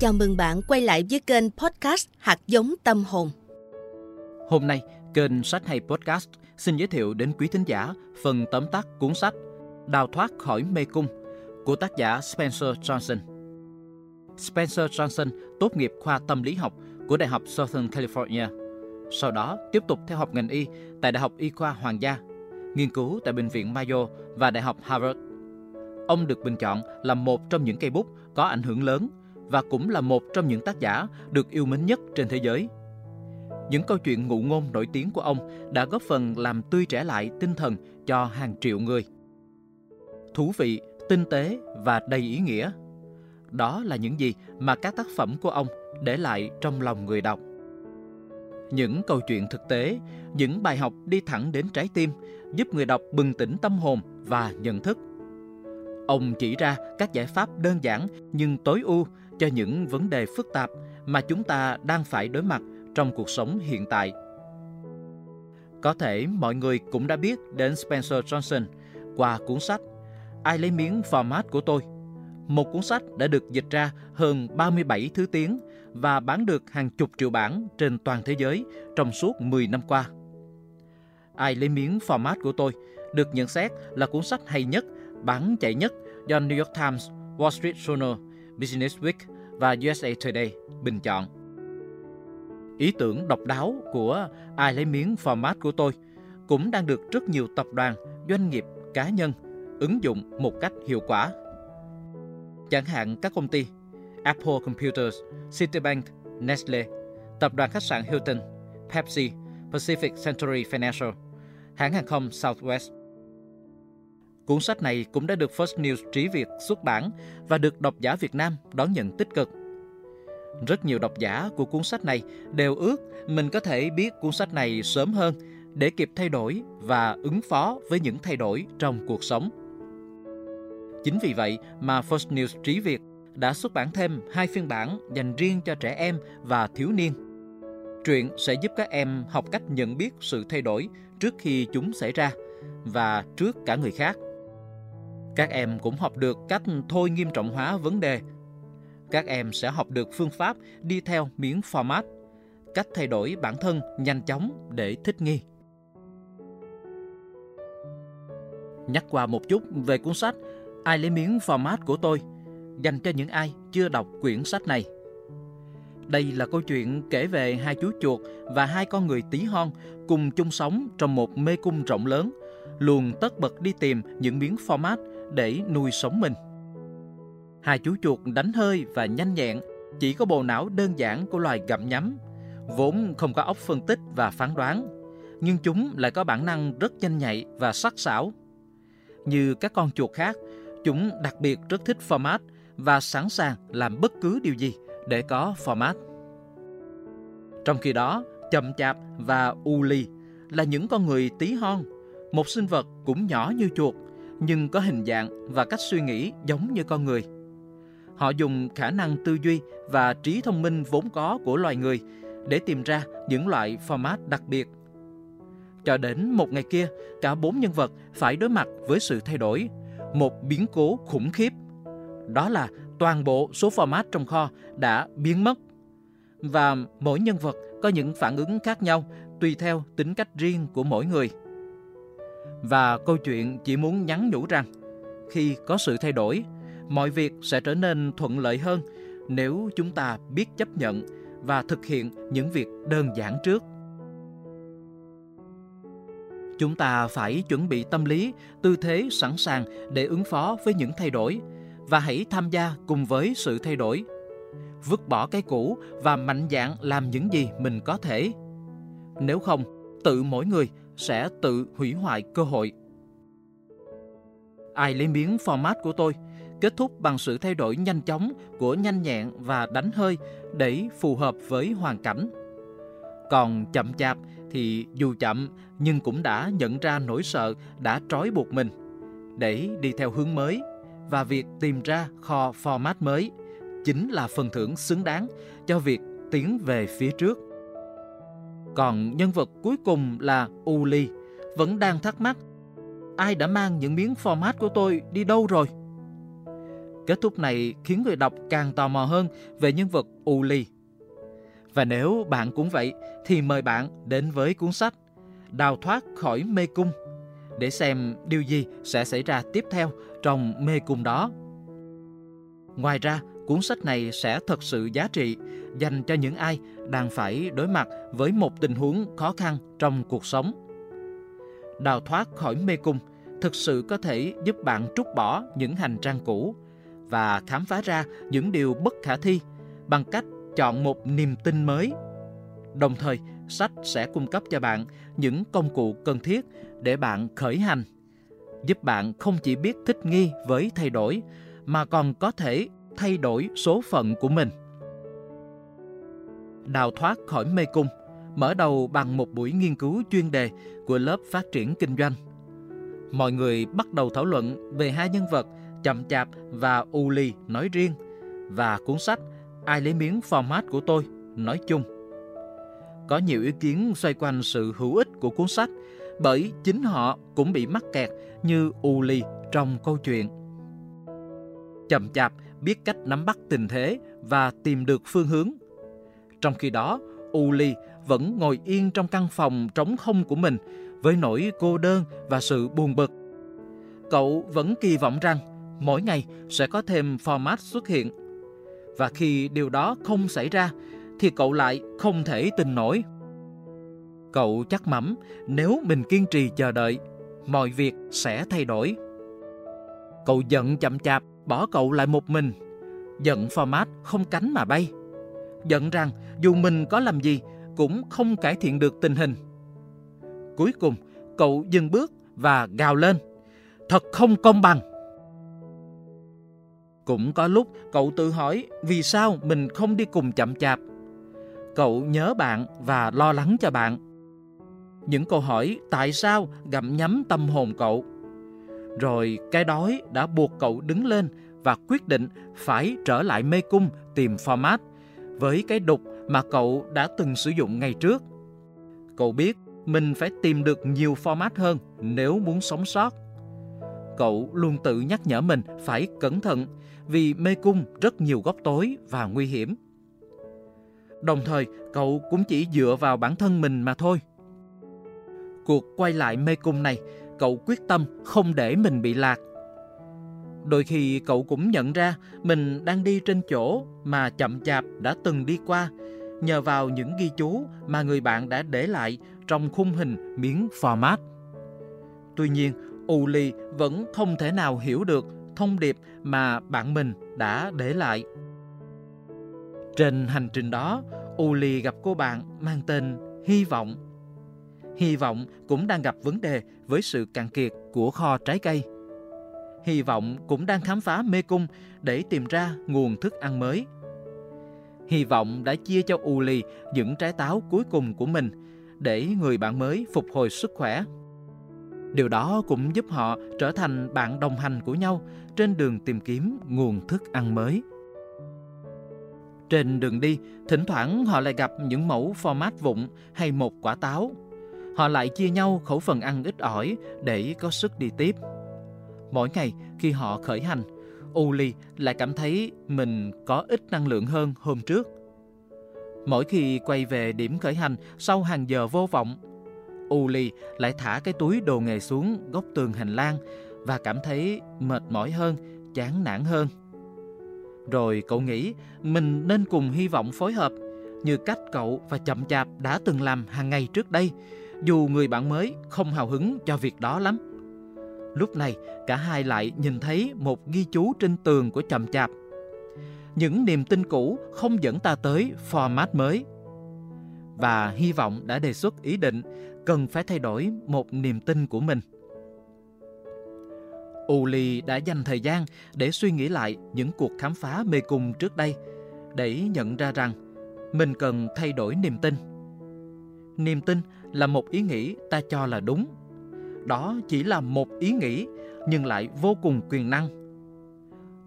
Chào mừng bạn quay lại với kênh podcast Hạt giống tâm hồn. Hôm nay, kênh Sách hay Podcast xin giới thiệu đến quý thính giả phần tóm tắt cuốn sách Đào thoát khỏi mê cung của tác giả Spencer Johnson. Spencer Johnson tốt nghiệp khoa tâm lý học của Đại học Southern California. Sau đó tiếp tục theo học ngành y tại Đại học Y khoa Hoàng gia, nghiên cứu tại Bệnh viện Mayo và Đại học Harvard. Ông được bình chọn là một trong những cây bút có ảnh hưởng lớn và cũng là một trong những tác giả được yêu mến nhất trên thế giới. Những câu chuyện ngụ ngôn nổi tiếng của ông đã góp phần làm tươi trẻ lại tinh thần cho hàng triệu người. Thú vị, tinh tế và đầy ý nghĩa. Đó là những gì mà các tác phẩm của ông để lại trong lòng người đọc. Những câu chuyện thực tế, những bài học đi thẳng đến trái tim, giúp người đọc bừng tỉnh tâm hồn và nhận thức. Ông chỉ ra các giải pháp đơn giản nhưng tối ưu cho những vấn đề phức tạp mà chúng ta đang phải đối mặt trong cuộc sống hiện tại. Có thể mọi người cũng đã biết đến Spencer Johnson qua cuốn sách Ai lấy miếng format của tôi. Một cuốn sách đã được dịch ra hơn 37 thứ tiếng và bán được hàng chục triệu bản trên toàn thế giới trong suốt 10 năm qua. Ai lấy miếng format của tôi được nhận xét là cuốn sách hay nhất, bán chạy nhất do New York Times, Wall Street Journal, Business Week và USA Today bình chọn. Ý tưởng độc đáo của ai lấy miếng format của tôi cũng đang được rất nhiều tập đoàn, doanh nghiệp, cá nhân ứng dụng một cách hiệu quả. Chẳng hạn các công ty Apple Computers, Citibank, Nestle, tập đoàn khách sạn Hilton, Pepsi, Pacific Century Financial, hãng hàng không Southwest. Cuốn sách này cũng đã được First News Trí Việt xuất bản và được độc giả Việt Nam đón nhận tích cực. Rất nhiều độc giả của cuốn sách này đều ước mình có thể biết cuốn sách này sớm hơn để kịp thay đổi và ứng phó với những thay đổi trong cuộc sống. Chính vì vậy mà First News Trí Việt đã xuất bản thêm hai phiên bản dành riêng cho trẻ em và thiếu niên. Truyện sẽ giúp các em học cách nhận biết sự thay đổi trước khi chúng xảy ra và trước cả người khác. Các em cũng học được cách thôi nghiêm trọng hóa vấn đề. Các em sẽ học được phương pháp đi theo miếng format, cách thay đổi bản thân nhanh chóng để thích nghi. Nhắc qua một chút về cuốn sách Ai lấy miếng format của tôi dành cho những ai chưa đọc quyển sách này. Đây là câu chuyện kể về hai chú chuột và hai con người tí hon cùng chung sống trong một mê cung rộng lớn, luôn tất bật đi tìm những miếng format để nuôi sống mình. Hai chú chuột đánh hơi và nhanh nhẹn, chỉ có bộ não đơn giản của loài gặm nhấm, vốn không có óc phân tích và phán đoán, nhưng chúng lại có bản năng rất nhanh nhạy và sắc sảo. Như các con chuột khác, chúng đặc biệt rất thích format và sẵn sàng làm bất cứ điều gì để có format. Trong khi đó, chậm chạp và u ly là những con người tí hon, một sinh vật cũng nhỏ như chuột nhưng có hình dạng và cách suy nghĩ giống như con người. Họ dùng khả năng tư duy và trí thông minh vốn có của loài người để tìm ra những loại format đặc biệt. Cho đến một ngày kia, cả bốn nhân vật phải đối mặt với sự thay đổi, một biến cố khủng khiếp. Đó là toàn bộ số format trong kho đã biến mất. Và mỗi nhân vật có những phản ứng khác nhau tùy theo tính cách riêng của mỗi người. Và câu chuyện chỉ muốn nhắn nhủ rằng khi có sự thay đổi, mọi việc sẽ trở nên thuận lợi hơn nếu chúng ta biết chấp nhận và thực hiện những việc đơn giản trước. Chúng ta phải chuẩn bị tâm lý, tư thế sẵn sàng để ứng phó với những thay đổi và hãy tham gia cùng với sự thay đổi. Vứt bỏ cái cũ và mạnh dạn làm những gì mình có thể. Nếu không, tự mỗi người sẽ tự hủy hoại cơ hội. Ai lấy miếng format của tôi, kết thúc bằng sự thay đổi nhanh chóng của nhanh nhẹn và đánh hơi để phù hợp với hoàn cảnh. Còn chậm chạp thì dù chậm, nhưng cũng đã nhận ra nỗi sợ đã trói buộc mình để đi theo hướng mới và việc tìm ra kho format mới chính là phần thưởng xứng đáng cho việc tiến về phía trước. Còn nhân vật cuối cùng là Uli vẫn đang thắc mắc ai đã mang những miếng format của tôi đi đâu rồi? Kết thúc này khiến người đọc càng tò mò hơn về nhân vật Uli. Và nếu bạn cũng vậy, thì mời bạn đến với cuốn sách Đào thoát khỏi mê cung để xem điều gì sẽ xảy ra tiếp theo trong mê cung đó. Ngoài ra, cuốn sách này sẽ thật sự giá trị dành cho những ai đang phải đối mặt với một tình huống khó khăn trong cuộc sống. Đào thoát khỏi mê cung thực sự có thể giúp bạn trút bỏ những hành trang cũ và khám phá ra những điều bất khả thi bằng cách chọn một niềm tin mới. Đồng thời, sách sẽ cung cấp cho bạn những công cụ cần thiết để bạn khởi hành, giúp bạn không chỉ biết thích nghi với thay đổi mà còn có thể thay đổi số phận của mình. Đào thoát khỏi mê cung, mở đầu bằng một buổi nghiên cứu chuyên đề của lớp phát triển kinh doanh. Mọi người bắt đầu thảo luận về hai nhân vật Chậm Chạp và Uli nói riêng và cuốn sách Ai lấy miếng format của tôi nói chung. Có nhiều ý kiến xoay quanh sự hữu ích của cuốn sách bởi chính họ cũng bị mắc kẹt như Uli trong câu chuyện. Chậm chạp biết cách nắm bắt tình thế và tìm được phương hướng. Trong khi đó, Uli vẫn ngồi yên trong căn phòng trống không của mình với nỗi cô đơn và sự buồn bực. Cậu vẫn kỳ vọng rằng mỗi ngày sẽ có thêm format xuất hiện. Và khi điều đó không xảy ra, thì cậu lại không thể tin nổi. Cậu chắc mẩm nếu mình kiên trì chờ đợi, mọi việc sẽ thay đổi. Cậu giận chậm chạp, bỏ cậu lại một mình. Giận format không cánh mà bay. Giận rằng dù mình có làm gì cũng không cải thiện được tình hình. Cuối cùng, cậu dừng bước và gào lên. Thật không công bằng. Cũng có lúc cậu tự hỏi vì sao mình không đi cùng chậm chạp. Cậu nhớ bạn và lo lắng cho bạn. Những câu hỏi tại sao gặm nhấm tâm hồn cậu. Rồi cái đói đã buộc cậu đứng lên và quyết định phải trở lại mê cung tìm format với cái đục mà cậu đã từng sử dụng ngày trước. Cậu biết mình phải tìm được nhiều format hơn nếu muốn sống sót. Cậu luôn tự nhắc nhở mình phải cẩn thận vì mê cung rất nhiều góc tối và nguy hiểm. Đồng thời, cậu cũng chỉ dựa vào bản thân mình mà thôi. Cuộc quay lại mê cung này, cậu quyết tâm không để mình bị lạc. Đôi khi cậu cũng nhận ra mình đang đi trên chỗ mà chậm chạp đã từng đi qua nhờ vào những ghi chú mà người bạn đã để lại trong khung hình miếng format. Tuy nhiên, Uli vẫn không thể nào hiểu được thông điệp mà bạn mình đã để lại. Trên hành trình đó, Uli gặp cô bạn mang tên Hy vọng. Hy vọng cũng đang gặp vấn đề với sự cạn kiệt của kho trái cây. Hy vọng cũng đang khám phá mê cung để tìm ra nguồn thức ăn mới. Hy vọng đã chia cho Uli những trái táo cuối cùng của mình để người bạn mới phục hồi sức khỏe. Điều đó cũng giúp họ trở thành bạn đồng hành của nhau trên đường tìm kiếm nguồn thức ăn mới. Trên đường đi, thỉnh thoảng họ lại gặp những mẫu format vụn hay một quả táo. Họ lại chia nhau khẩu phần ăn ít ỏi để có sức đi tiếp. Mỗi ngày khi họ khởi hành, Uli lại cảm thấy mình có ít năng lượng hơn hôm trước. Mỗi khi quay về điểm khởi hành sau hàng giờ vô vọng, Uli lại thả cái túi đồ nghề xuống góc tường hành lang và cảm thấy mệt mỏi hơn, chán nản hơn. Rồi cậu nghĩ mình nên cùng hy vọng phối hợp như cách cậu và chậm chạp đã từng làm hàng ngày trước đây, dù người bạn mới không hào hứng cho việc đó lắm. Lúc này, cả hai lại nhìn thấy một ghi chú trên tường của chậm chạp. Những niềm tin cũ không dẫn ta tới format mới. Và hy vọng đã đề xuất ý định cần phải thay đổi một niềm tin của mình. Uli đã dành thời gian để suy nghĩ lại những cuộc khám phá mê cung trước đây, để nhận ra rằng mình cần thay đổi niềm tin. Niềm tin là một ý nghĩ ta cho là đúng. Đó chỉ là một ý nghĩ nhưng lại vô cùng quyền năng.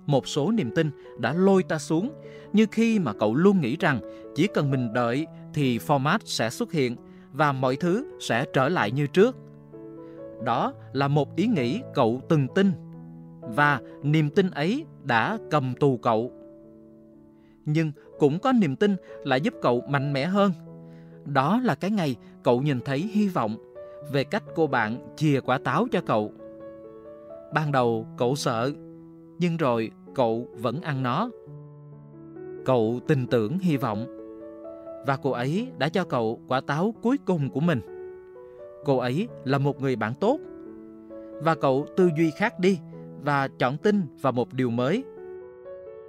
Một số niềm tin đã lôi ta xuống, như khi mà cậu luôn nghĩ rằng chỉ cần mình đợi thì format sẽ xuất hiện và mọi thứ sẽ trở lại như trước. Đó là một ý nghĩ cậu từng tin, và niềm tin ấy đã cầm tù cậu. Nhưng cũng có niềm tin lại giúp cậu mạnh mẽ hơn. Đó là cái ngày cậu nhìn thấy hy vọng về cách cô bạn chia quả táo cho cậu. Ban đầu cậu sợ, nhưng rồi cậu vẫn ăn nó. Cậu tin tưởng hy vọng và cô ấy đã cho cậu quả táo cuối cùng của mình. Cô ấy là một người bạn tốt và cậu tư duy khác đi và chọn tin vào một điều mới.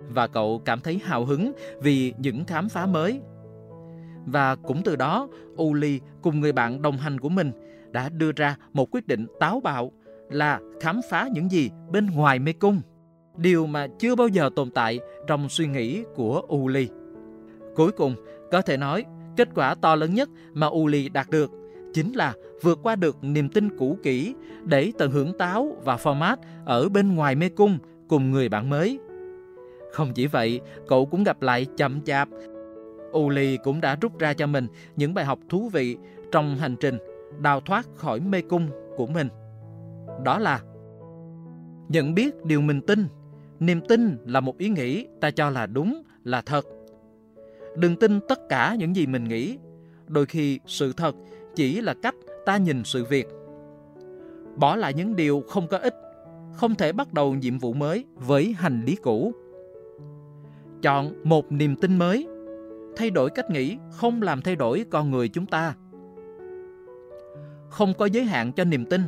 Và cậu cảm thấy hào hứng vì những khám phá mới. Và cũng từ đó, Uli cùng người bạn đồng hành của mình đã đưa ra một quyết định táo bạo là khám phá những gì bên ngoài mê cung. Điều mà chưa bao giờ tồn tại trong suy nghĩ của Uli. Cuối cùng, có thể nói, kết quả to lớn nhất mà Uli đạt được chính là vượt qua được niềm tin cũ kỹ để tận hưởng táo và format ở bên ngoài mê cung cùng người bạn mới. Không chỉ vậy, cậu cũng gặp lại chậm chạp. Uli cũng đã rút ra cho mình những bài học thú vị trong hành trình đào thoát khỏi mê cung của mình. Đó là nhận biết điều mình tin. Niềm tin là một ý nghĩ ta cho là đúng, là thật. Đừng tin tất cả những gì mình nghĩ. Đôi khi sự thật chỉ là cách ta nhìn sự việc. Bỏ lại những điều không có ích, không thể bắt đầu nhiệm vụ mới với hành lý cũ. Chọn một niềm tin mới, thay đổi cách nghĩ không làm thay đổi con người chúng ta. Không có giới hạn cho niềm tin.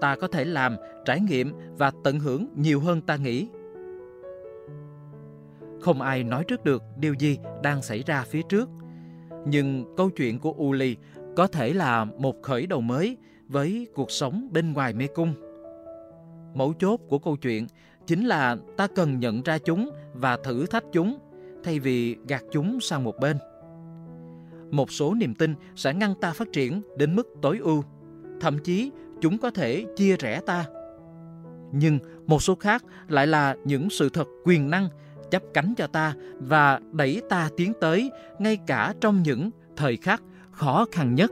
Ta có thể làm, trải nghiệm và tận hưởng nhiều hơn ta nghĩ. Không ai nói trước được điều gì đang xảy ra phía trước. Nhưng câu chuyện của Uli có thể là một khởi đầu mới với cuộc sống bên ngoài mê cung. Mấu chốt của câu chuyện chính là ta cần nhận ra chúng và thử thách chúng thay vì gạt chúng sang một bên. Một số niềm tin sẽ ngăn ta phát triển đến mức tối ưu, thậm chí chúng có thể chia rẽ ta. Nhưng một số khác lại là những sự thật quyền năng chấp cánh cho ta và đẩy ta tiến tới ngay cả trong những thời khắc khó khăn nhất.